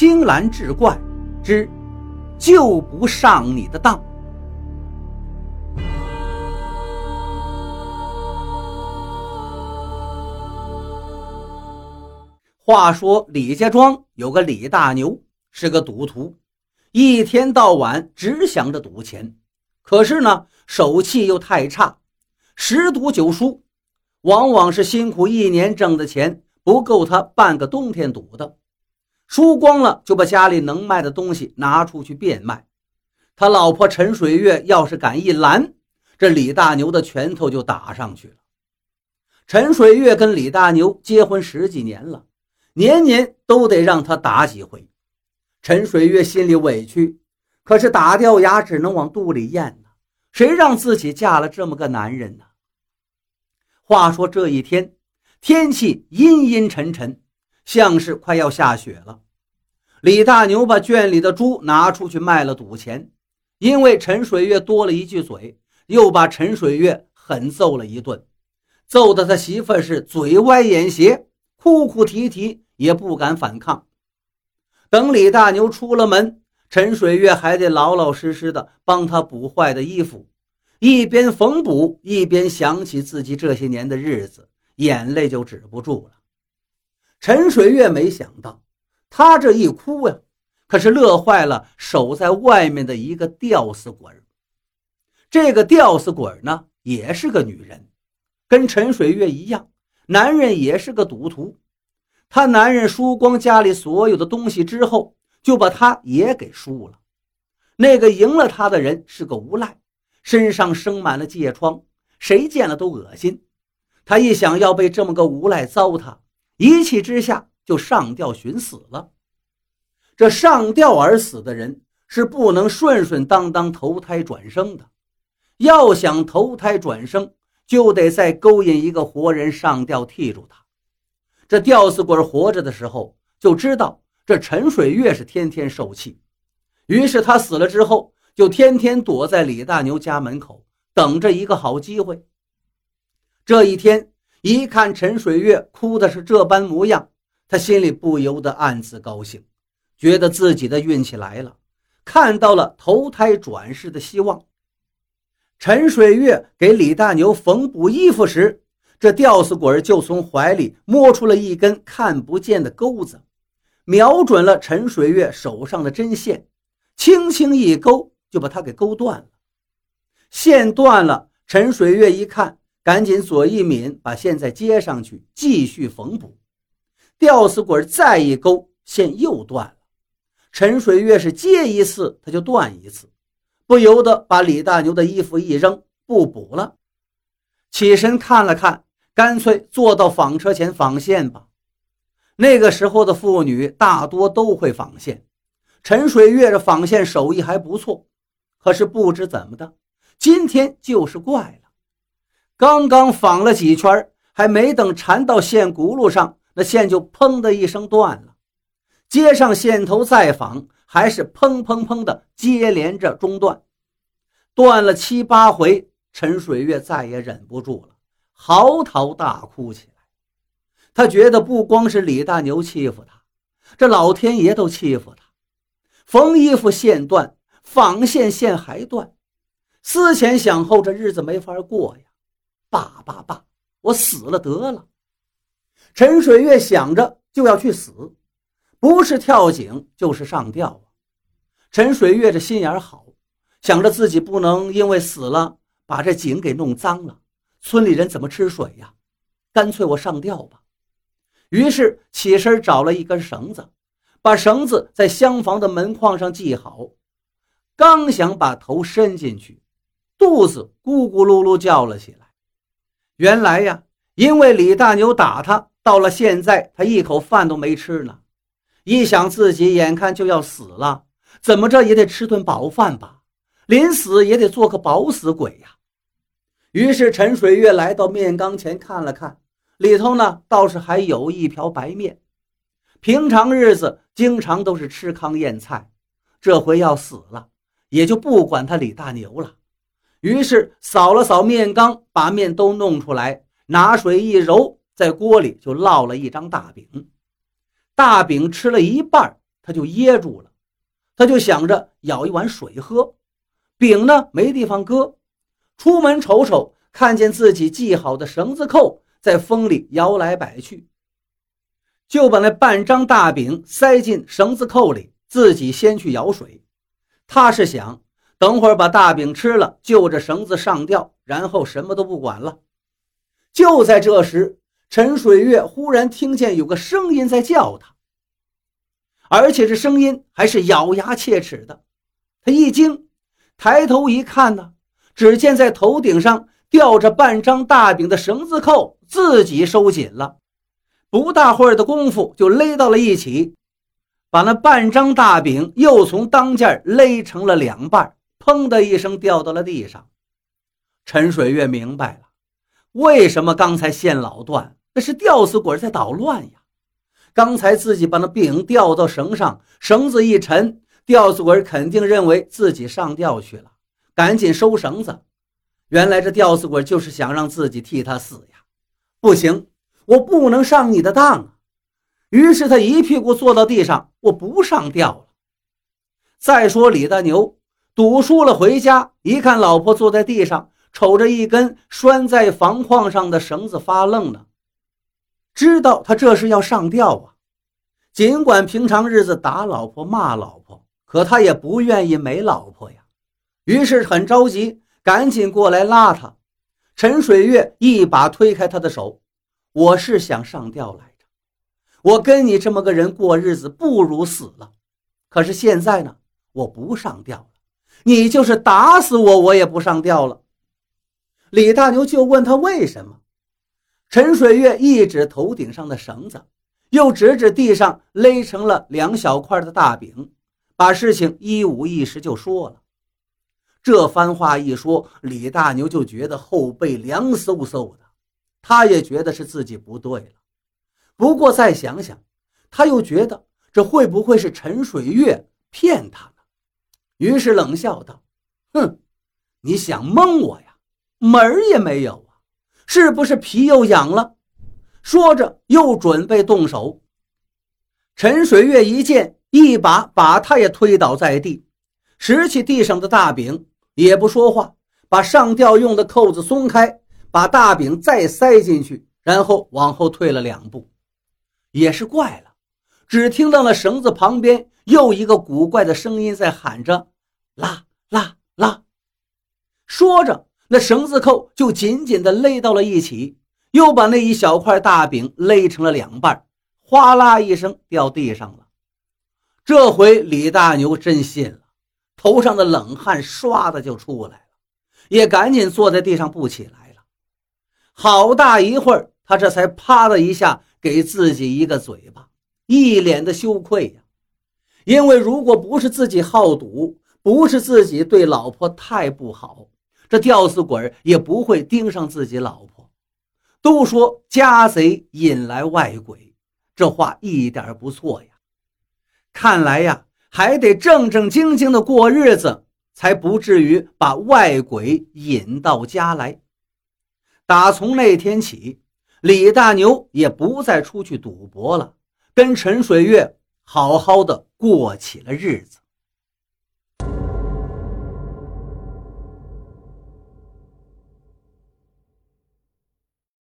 青蓝志怪之就不上你的当。话说李家庄有个李大牛，是个赌徒，一天到晚只想着赌钱，可是呢，手气又太差，十赌九输，往往是辛苦一年挣的钱不够他半个冬天赌的，输光了就把家里能卖的东西拿出去变卖。他老婆陈水月要是敢一拦，这李大牛的拳头就打上去了。陈水月跟李大牛结婚十几年了。年年都得让他打几回，陈水月心里委屈，可是打掉牙只能往肚里咽呢。谁让自己嫁了这么个男人呢？话说这一天，天气阴阴沉沉，像是快要下雪了。李大牛把圈里的猪拿出去卖了赌钱，因为陈水月多了一句嘴，又把陈水月狠揍了一顿，揍得他媳妇是嘴歪眼斜。哭哭啼啼也不敢反抗。等李大牛出了门，陈水月还得老老实实的帮他补坏的衣服，一边缝补，一边想起自己这些年的日子，眼泪就止不住了。陈水月没想到，他这一哭呀，可是乐坏了守在外面的一个吊死鬼这个吊死鬼呢，也是个女人，跟陈水月一样。男人也是个赌徒，他男人输光家里所有的东西之后，就把他也给输了。那个赢了他的人是个无赖，身上生满了疥疮，谁见了都恶心。他一想要被这么个无赖糟蹋，一气之下就上吊寻死了。这上吊而死的人是不能顺顺当当投胎转生的，要想投胎转生。就得再勾引一个活人上吊替住他。这吊死鬼活着的时候就知道这陈水月是天天受气，于是他死了之后就天天躲在李大牛家门口等着一个好机会。这一天一看陈水月哭的是这般模样，他心里不由得暗自高兴，觉得自己的运气来了，看到了投胎转世的希望。陈水月给李大牛缝补衣服时，这吊死鬼就从怀里摸出了一根看不见的钩子，瞄准了陈水月手上的针线，轻轻一勾，就把它给勾断了。线断了，陈水月一看，赶紧左一抿，把线再接上去，继续缝补。吊死鬼再一勾，线又断了。陈水月是接一次，他就断一次。不由得把李大牛的衣服一扔，不补了。起身看了看，干脆坐到纺车前纺线吧。那个时候的妇女大多都会纺线，陈水月这纺线手艺还不错。可是不知怎么的，今天就是怪了。刚刚纺了几圈，还没等缠到线轱辘上，那线就砰的一声断了。接上线头再纺。还是砰砰砰的接连着中断，断了七八回，陈水月再也忍不住了，嚎啕大哭起来。他觉得不光是李大牛欺负他，这老天爷都欺负他。缝衣服线断，纺线线还断，思前想后，这日子没法过呀！爸爸爸，我死了得了。陈水月想着就要去死。不是跳井就是上吊啊！陈水月这心眼好，想着自己不能因为死了把这井给弄脏了，村里人怎么吃水呀？干脆我上吊吧。于是起身找了一根绳子，把绳子在厢房的门框上系好，刚想把头伸进去，肚子咕咕噜噜叫了起来。原来呀，因为李大牛打他，到了现在他一口饭都没吃呢。一想自己眼看就要死了，怎么着也得吃顿饱饭吧，临死也得做个饱死鬼呀。于是陈水月来到面缸前看了看，里头呢倒是还有一瓢白面。平常日子经常都是吃糠咽菜，这回要死了，也就不管他李大牛了。于是扫了扫面缸，把面都弄出来，拿水一揉，在锅里就烙了一张大饼。大饼吃了一半，他就噎住了，他就想着舀一碗水喝，饼呢没地方搁，出门瞅瞅，看见自己系好的绳子扣在风里摇来摆去，就把那半张大饼塞进绳子扣里，自己先去舀水。他是想等会儿把大饼吃了，就着绳子上吊，然后什么都不管了。就在这时，陈水月忽然听见有个声音在叫他。而且这声音还是咬牙切齿的，他一惊，抬头一看呢，只见在头顶上吊着半张大饼的绳子扣自己收紧了，不大会儿的功夫就勒到了一起，把那半张大饼又从当间勒成了两半，砰的一声掉到了地上。陈水月明白了，为什么刚才线老断，那是吊死鬼在捣乱呀。刚才自己把那饼吊到绳上，绳子一沉，吊死鬼肯定认为自己上吊去了，赶紧收绳子。原来这吊死鬼就是想让自己替他死呀！不行，我不能上你的当啊！于是他一屁股坐到地上，我不上吊了。再说李大牛赌输了，回家一看，老婆坐在地上，瞅着一根拴在房框上的绳子发愣呢。知道他这是要上吊啊！尽管平常日子打老婆骂老婆，可他也不愿意没老婆呀。于是很着急，赶紧过来拉他。陈水月一把推开他的手：“我是想上吊来着，我跟你这么个人过日子不如死了。可是现在呢，我不上吊了，你就是打死我，我也不上吊了。”李大牛就问他为什么。陈水月一指头顶上的绳子，又指指地上勒成了两小块的大饼，把事情一五一十就说了。这番话一说，李大牛就觉得后背凉飕飕的，他也觉得是自己不对了。不过再想想，他又觉得这会不会是陈水月骗他呢？于是冷笑道：“哼，你想蒙我呀？门儿也没有。”是不是皮又痒了？说着，又准备动手。陈水月一见，一把把他也推倒在地，拾起地上的大饼，也不说话，把上吊用的扣子松开，把大饼再塞进去，然后往后退了两步。也是怪了，只听到了绳子旁边又一个古怪的声音在喊着：“拉拉拉！”说着。那绳子扣就紧紧地勒到了一起，又把那一小块大饼勒成了两半，哗啦一声掉地上了。这回李大牛真信了，头上的冷汗唰的就出来了，也赶紧坐在地上不起来了。好大一会儿，他这才啪的一下给自己一个嘴巴，一脸的羞愧呀。因为如果不是自己好赌，不是自己对老婆太不好。这吊死鬼也不会盯上自己老婆。都说家贼引来外鬼，这话一点不错呀。看来呀，还得正正经经的过日子，才不至于把外鬼引到家来。打从那天起，李大牛也不再出去赌博了，跟陈水月好好的过起了日子。